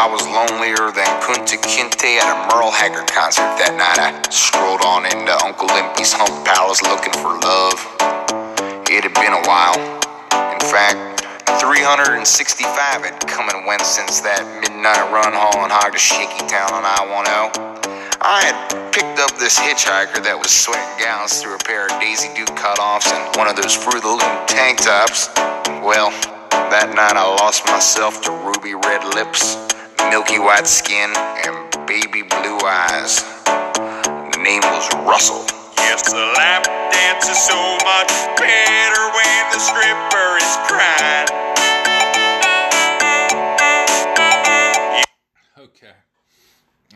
I was lonelier than Kunta Kinte at a Merle Haggard concert that night. I strolled on into Uncle Limpy's Hump Palace looking for love. It had been a while. In fact, 365 had come and went since that midnight run hauling hog to Shaky Town on I-10. I had picked up this hitchhiker that was sweating gallons through a pair of Daisy Duke cutoffs and one of those Fruit of the Loom tank tops. Well, that night I lost myself to ruby red lips, milky white skin, and baby blue eyes. The name was Russell. Yes, the lap dance is so much better when the stripper is crying. Okay.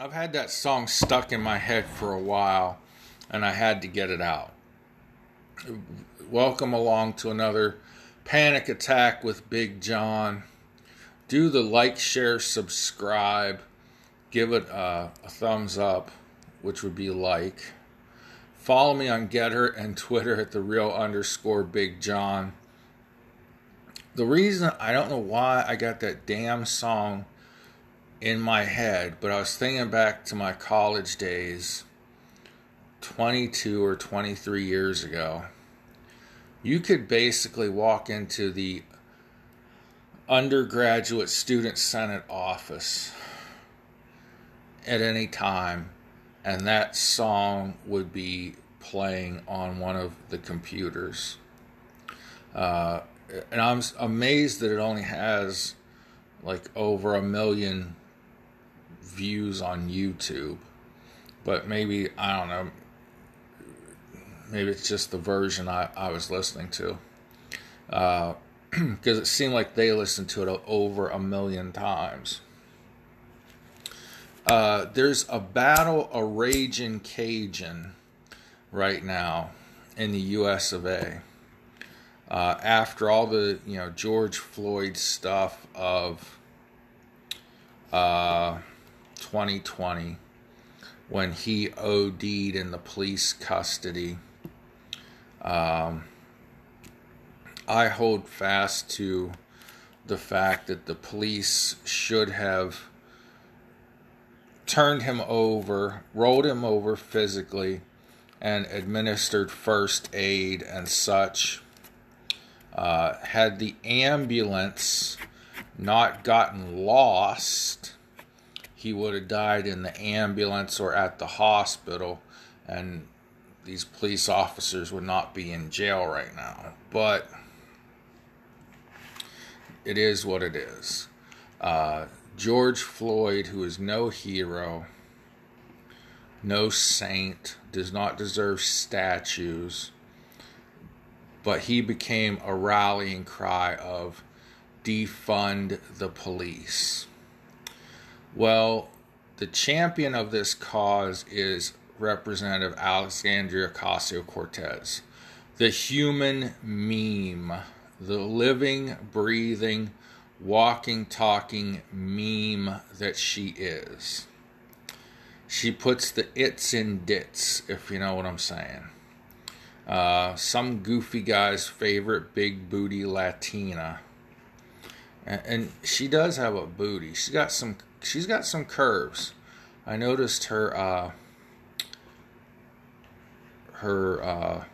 I've had that song stuck in my head for a while and I had to get it out. Welcome along to another Panic Attack with Big John. Do the like, share, subscribe. Give it a, a thumbs up, which would be like. Follow me on GETTR and Twitter at the real underscore Big John. The reason I don't know why I got that damn song in my head, but I was thinking back to my college days 22 or 23 years ago. You could basically walk into the undergraduate student senate office at any time and that song would be playing on one of the computers. Uh, and I'm amazed that it only has like over a million views on YouTube. But maybe, I don't know, maybe it's just the version I, I was listening to. Because it seemed like they listened to it over a million times. Uh, there's a battle, a raging Cajun right now in the US of A. Uh, after all the, you know, George Floyd stuff of uh, 2020 when he OD'd in the police custody. Um, I hold fast to the fact that the police should have turned him over, rolled him over physically, and administered first aid and such. Uh, had the ambulance not gotten lost, he would have died in the ambulance or at the hospital, and these police officers would not be in jail right now. But it is what it is. Uh, George Floyd, who is no hero, no saint, does not deserve statues, but he became a rallying cry of defund the police. Well, the champion of this cause is Representative Alexandria Ocasio Cortez, the human meme, the living, breathing, walking, talking meme that she is. She puts the its in dits, if you know what I'm saying. Uh, some goofy guy's favorite big booty Latina. And, and she does have a booty. She's got some. She's got some curves. I noticed her. Uh, her. Uh,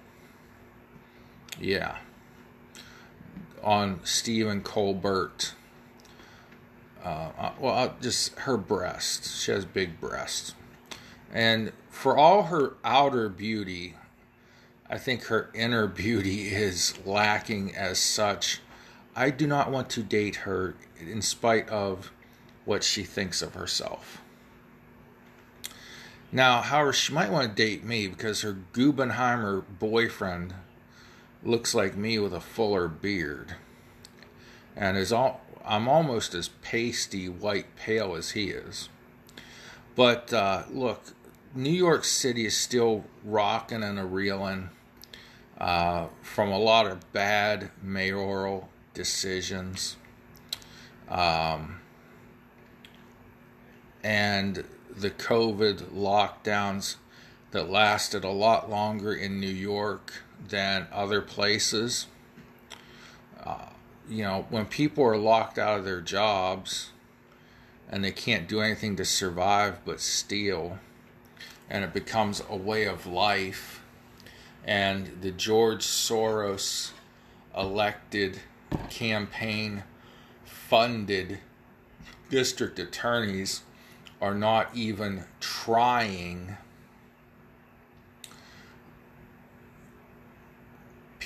yeah on Stephen Colbert. Uh, well, just her breast. She has big breasts. And for all her outer beauty, I think her inner beauty is lacking as such. I do not want to date her in spite of what she thinks of herself. Now, however, she might want to date me because her Guggenheimer boyfriend looks like me with a fuller beard and is all I'm almost as pasty white pale as he is. But uh, look, New York City is still rocking and a reeling uh, from a lot of bad mayoral decisions. Um, and the COVID lockdowns that lasted a lot longer in New York than other places. Uh, you know, when people are locked out of their jobs and they can't do anything to survive but steal. And it becomes a way of life. And the George Soros elected campaign funded district attorneys are not even trying.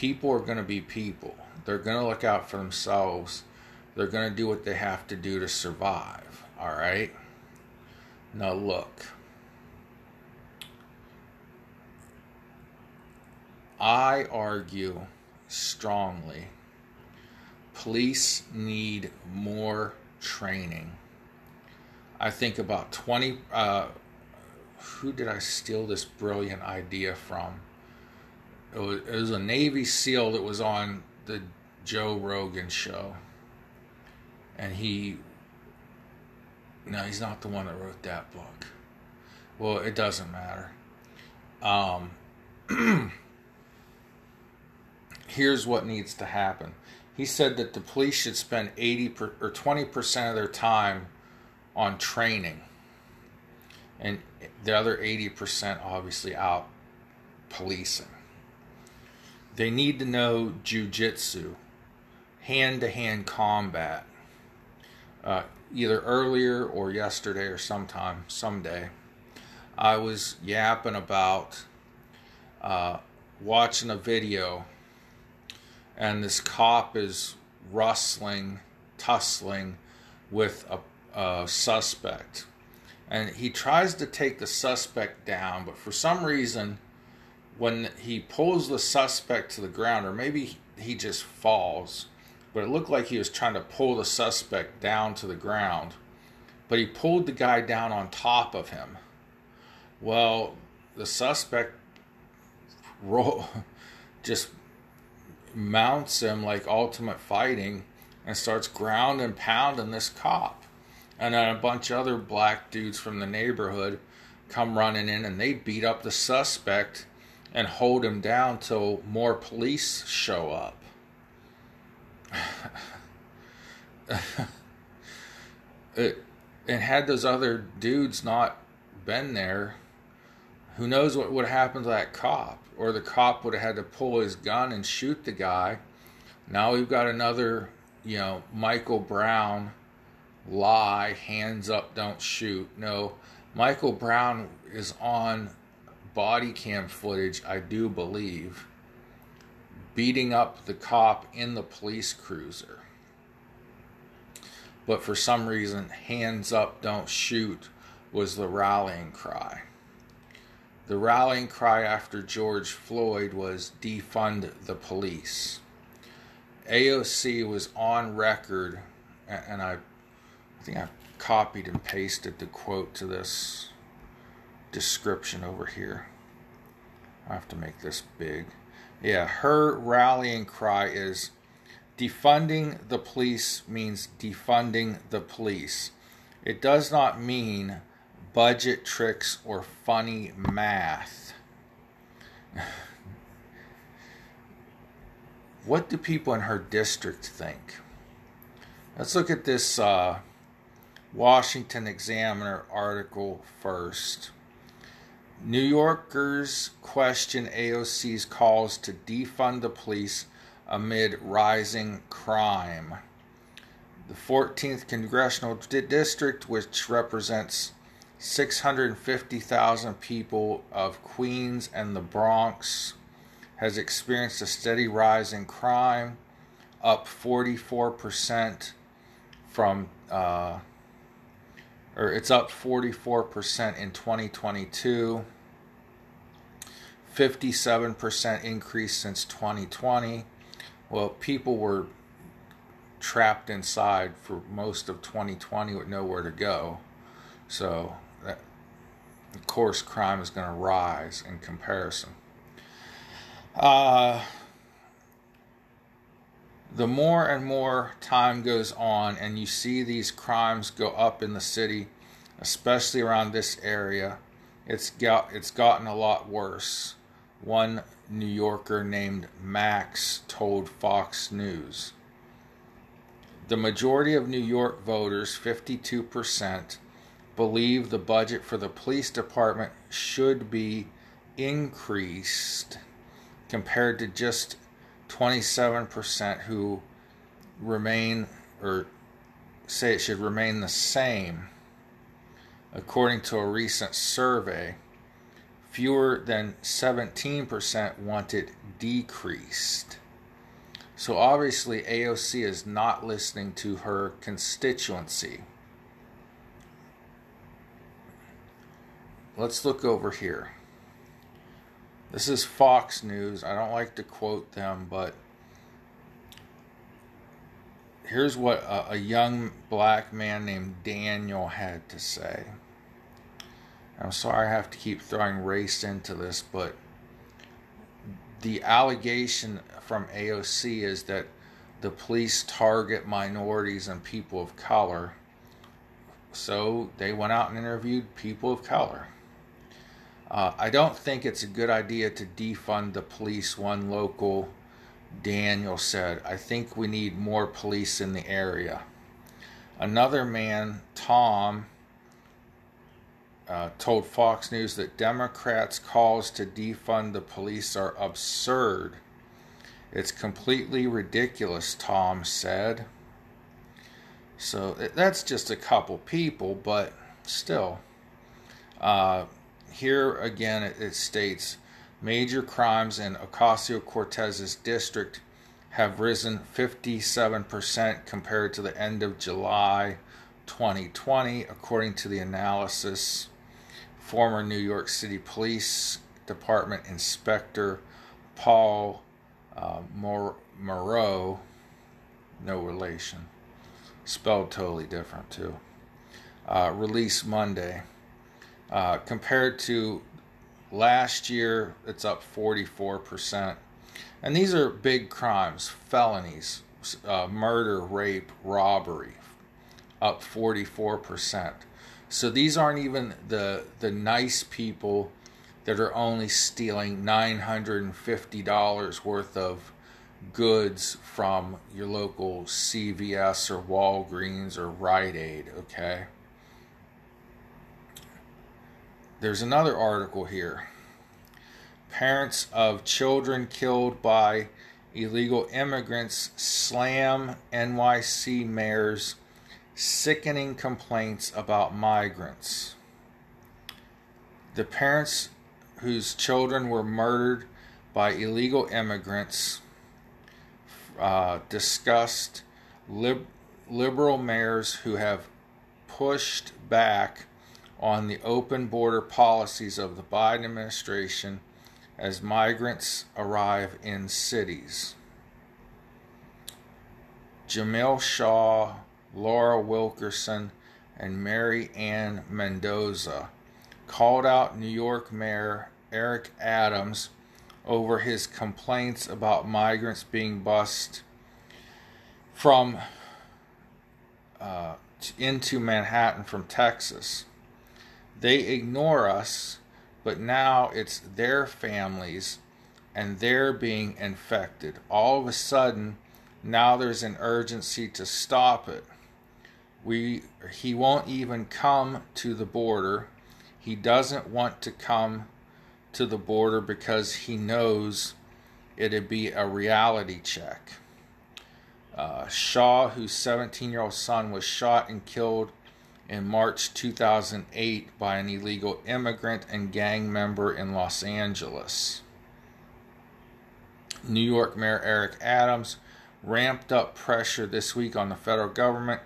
People are going to be people. They're going to look out for themselves. They're going to do what they have to do to survive. All right? Now, look. I argue strongly police need more training. I think about 20. Uh, who did I steal this brilliant idea from? It was, it was a Navy SEAL that was on the Joe Rogan show. And he. No, he's not the one that wrote that book. Well, it doesn't matter. Um, here's what needs to happen. He said that the police should spend 80 per, or 20% of their time on training and the other 80% obviously out policing. They need to know jujitsu, hand to hand combat, uh, either earlier or yesterday or sometime, someday. I was yapping about uh, watching a video, and this cop is rustling, tussling with a uh, suspect. And he tries to take the suspect down, but for some reason, when he pulls the suspect to the ground, or maybe he just falls, but it looked like he was trying to pull the suspect down to the ground, but he pulled the guy down on top of him. Well, the suspect roll, just mounts him like ultimate fighting and starts ground and pounding this cop and then a bunch of other black dudes from the neighborhood come running in and they beat up the suspect and hold him down till more police show up. it, and had those other dudes not been there, who knows what would happen to that cop? Or the cop would have had to pull his gun and shoot the guy. Now we've got another, you know, Michael Brown lie, hands up, don't shoot. No, Michael Brown is on body cam footage, I do believe, beating up the cop in the police cruiser. But for some reason, hands up, don't shoot was the rallying cry. The rallying cry after George Floyd was defund the police. AOC was on record, and I I think I've copied and pasted the quote to this description over here. I have to make this big. Yeah, her rallying cry is defunding the police means defunding the police. It does not mean budget tricks or funny math. what do people in her district think? Let's look at this uh, Washington Examiner article first. New Yorkers question AOC's calls to defund the police amid rising crime. The 14th Congressional District, which represents 650,000 people of Queens and the Bronx, has experienced a steady rise in crime, up 44% from uh, or it's up 44% in 2022, 57% increase since 2020. Well, people were trapped inside for most of 2020 with nowhere to go. So, that, of course, crime is going to rise in comparison. Uh, the more and more time goes on and you see these crimes go up in the city, especially around this area, it's got it's gotten a lot worse. One New Yorker named Max told Fox News. The majority of New York voters, 52%, believe the budget for the police department should be increased compared to just 27% who remain or say it should remain the same. According to a recent survey, fewer than 17% want it decreased. So obviously, AOC is not listening to her constituency. Let's look over here. This is Fox News. I don't like to quote them, but here's what a, a young black man named Daniel had to say. I'm sorry I have to keep throwing race into this, but the allegation from AOC is that the police target minorities and people of color. So they went out and interviewed people of color. Uh, I don't think it's a good idea to defund the police, one local Daniel said. I think we need more police in the area. Another man, Tom, uh, told Fox News that Democrats' calls to defund the police are absurd. It's completely ridiculous, Tom said. So that's just a couple people, but still. Uh, here again, it, it states major crimes in Ocasio Cortez's district have risen 57% compared to the end of July 2020, according to the analysis. Former New York City Police Department Inspector Paul uh, Mauro, no relation, spelled totally different too, uh, released Monday. Uh, compared to last year, it's up 44%. And these are big crimes, felonies, uh, murder, rape, robbery, up 44%. So these aren't even the the nice people that are only stealing $950 worth of goods from your local CVS or Walgreens or Rite Aid, okay? There's another article here. Parents of children killed by illegal immigrants slam NYC mayor's sickening complaints about migrants. The parents whose children were murdered by illegal immigrants uh, discussed lib- liberal mayors who have pushed back on the open border policies of the Biden administration as migrants arrive in cities. Jamiel Shaw, Laura Wilkerson, and Mary Ann Mendoza called out New York Mayor Eric Adams over his complaints about migrants being bused from uh, into Manhattan from Texas. They ignore us, but now it's their families and they're being infected. All of a sudden, now there's an urgency to stop it. We he won't even come to the border. He doesn't want to come to the border because he knows it'd be a reality check. Uh, Shaw, whose 17 year old son was shot and killed in March 2008 by an illegal immigrant and gang member in Los Angeles. New York Mayor Eric Adams ramped up pressure this week on the federal government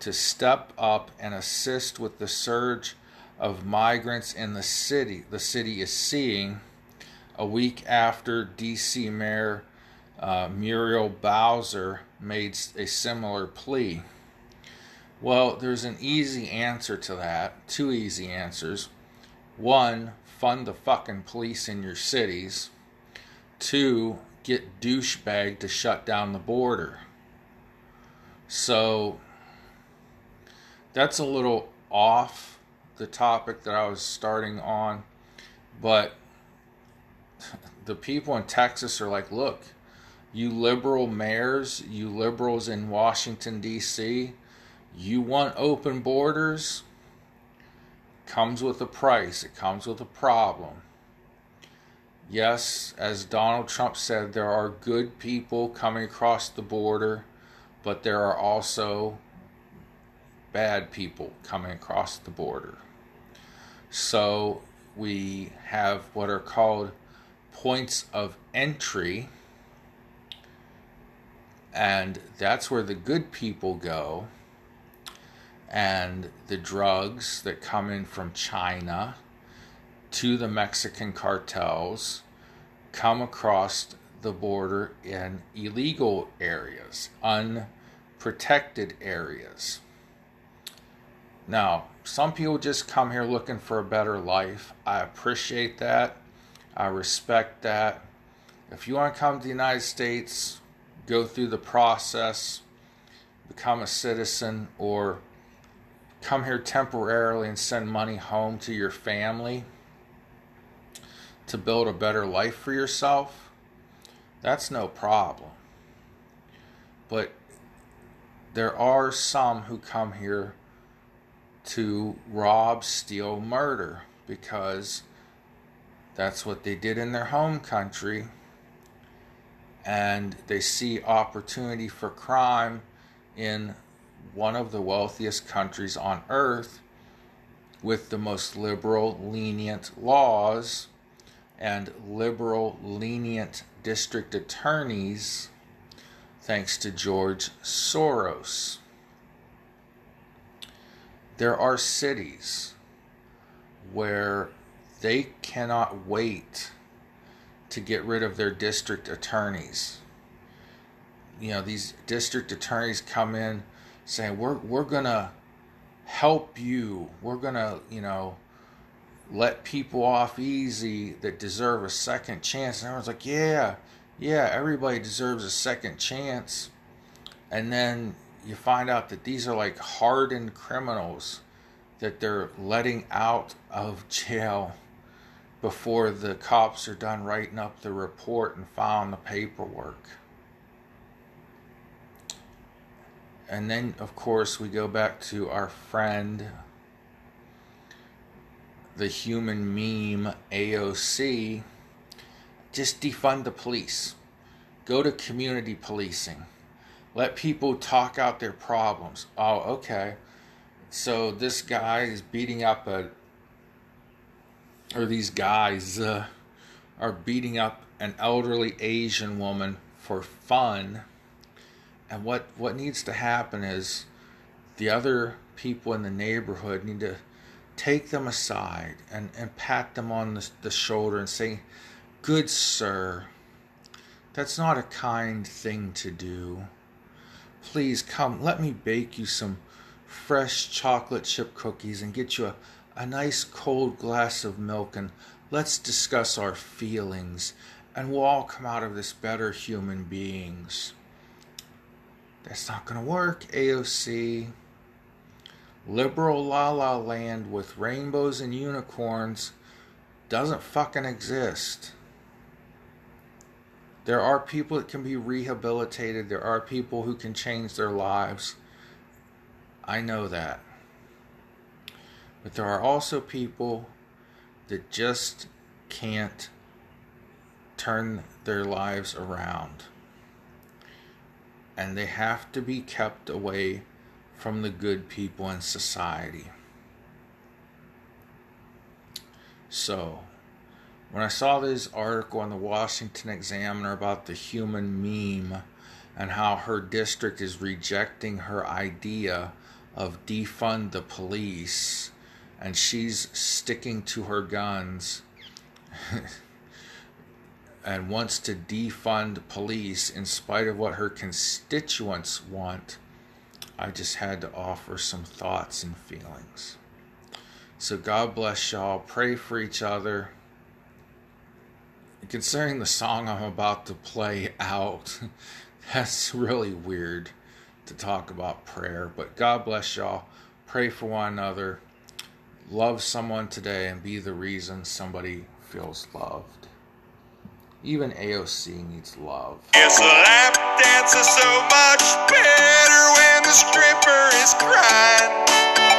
to step up and assist with the surge of migrants in the city the city is seeing a week after DC Mayor uh, Muriel Bowser made a similar plea. Well, there's an easy answer to that. Two easy answers. One, fund the fucking police in your cities. Two, get douchebag to shut down the border. So that's a little off the topic that I was starting on, but the people in Texas are like, look, You liberal mayors, you liberals in Washington, D.C., you want open borders? Comes with a price, it comes with a problem. Yes, as Donald Trump said, there are good people coming across the border, but there are also bad people coming across the border. So we have what are called points of entry, and that's where the good people go. And the drugs that come in from China to the Mexican cartels come across the border in illegal areas, unprotected areas. Now, some people just come here looking for a better life. I appreciate that. I respect that. If you want to come to the United States, go through the process, become a citizen, or come here temporarily and send money home to your family to build a better life for yourself, that's no problem. But there are some who come here to rob, steal, murder because that's what they did in their home country. And they see opportunity for crime in one of the wealthiest countries on earth with the most liberal, lenient laws and liberal, lenient district attorneys, thanks to George Soros. There are cities where they cannot wait to get rid of their district attorneys. You know, these district attorneys come in saying, We're, we're to help you. We're to, you know, let people off easy that deserve a second chance. And everyone's like, yeah, yeah, everybody deserves a second chance. And then you find out that these are like hardened criminals that they're letting out of jail before the cops are done writing up the report and filing the paperwork. And then, of course, we go back to our friend the human meme AOC, just defund the police. Go to community policing. Let people talk out their problems. Oh, okay. So this guy is beating up a, or these guys uh, are beating up an elderly Asian woman for fun. And what, what needs to happen is the other people in the neighborhood need to take them aside and, and pat them on the, the shoulder and say, Good sir, that's not a kind thing to do. Please come, let me bake you some fresh chocolate chip cookies and get you a, a nice cold glass of milk and let's discuss our feelings and we'll all come out of this better human beings. That's not going to work, AOC liberal la la land with rainbows and unicorns doesn't fucking exist. There are people that can be rehabilitated, there are people who can change their lives. I know that. But there are also people that just can't turn their lives around. And they have to be kept away from the good people in society. So, when I saw this article in the Washington Examiner about the human meme and how her district is rejecting her idea of defund the police and she's sticking to her guns and wants to defund police in spite of what her constituents want I just had to offer some thoughts and feelings. So God bless y'all. Pray for each other. Considering the song I'm about to play out, that's really weird to talk about prayer. But God bless y'all. Pray for one another. Love someone today and be the reason somebody feels loved. Even AOC needs love. Yes, lap dance is so much better when the stripper is crying.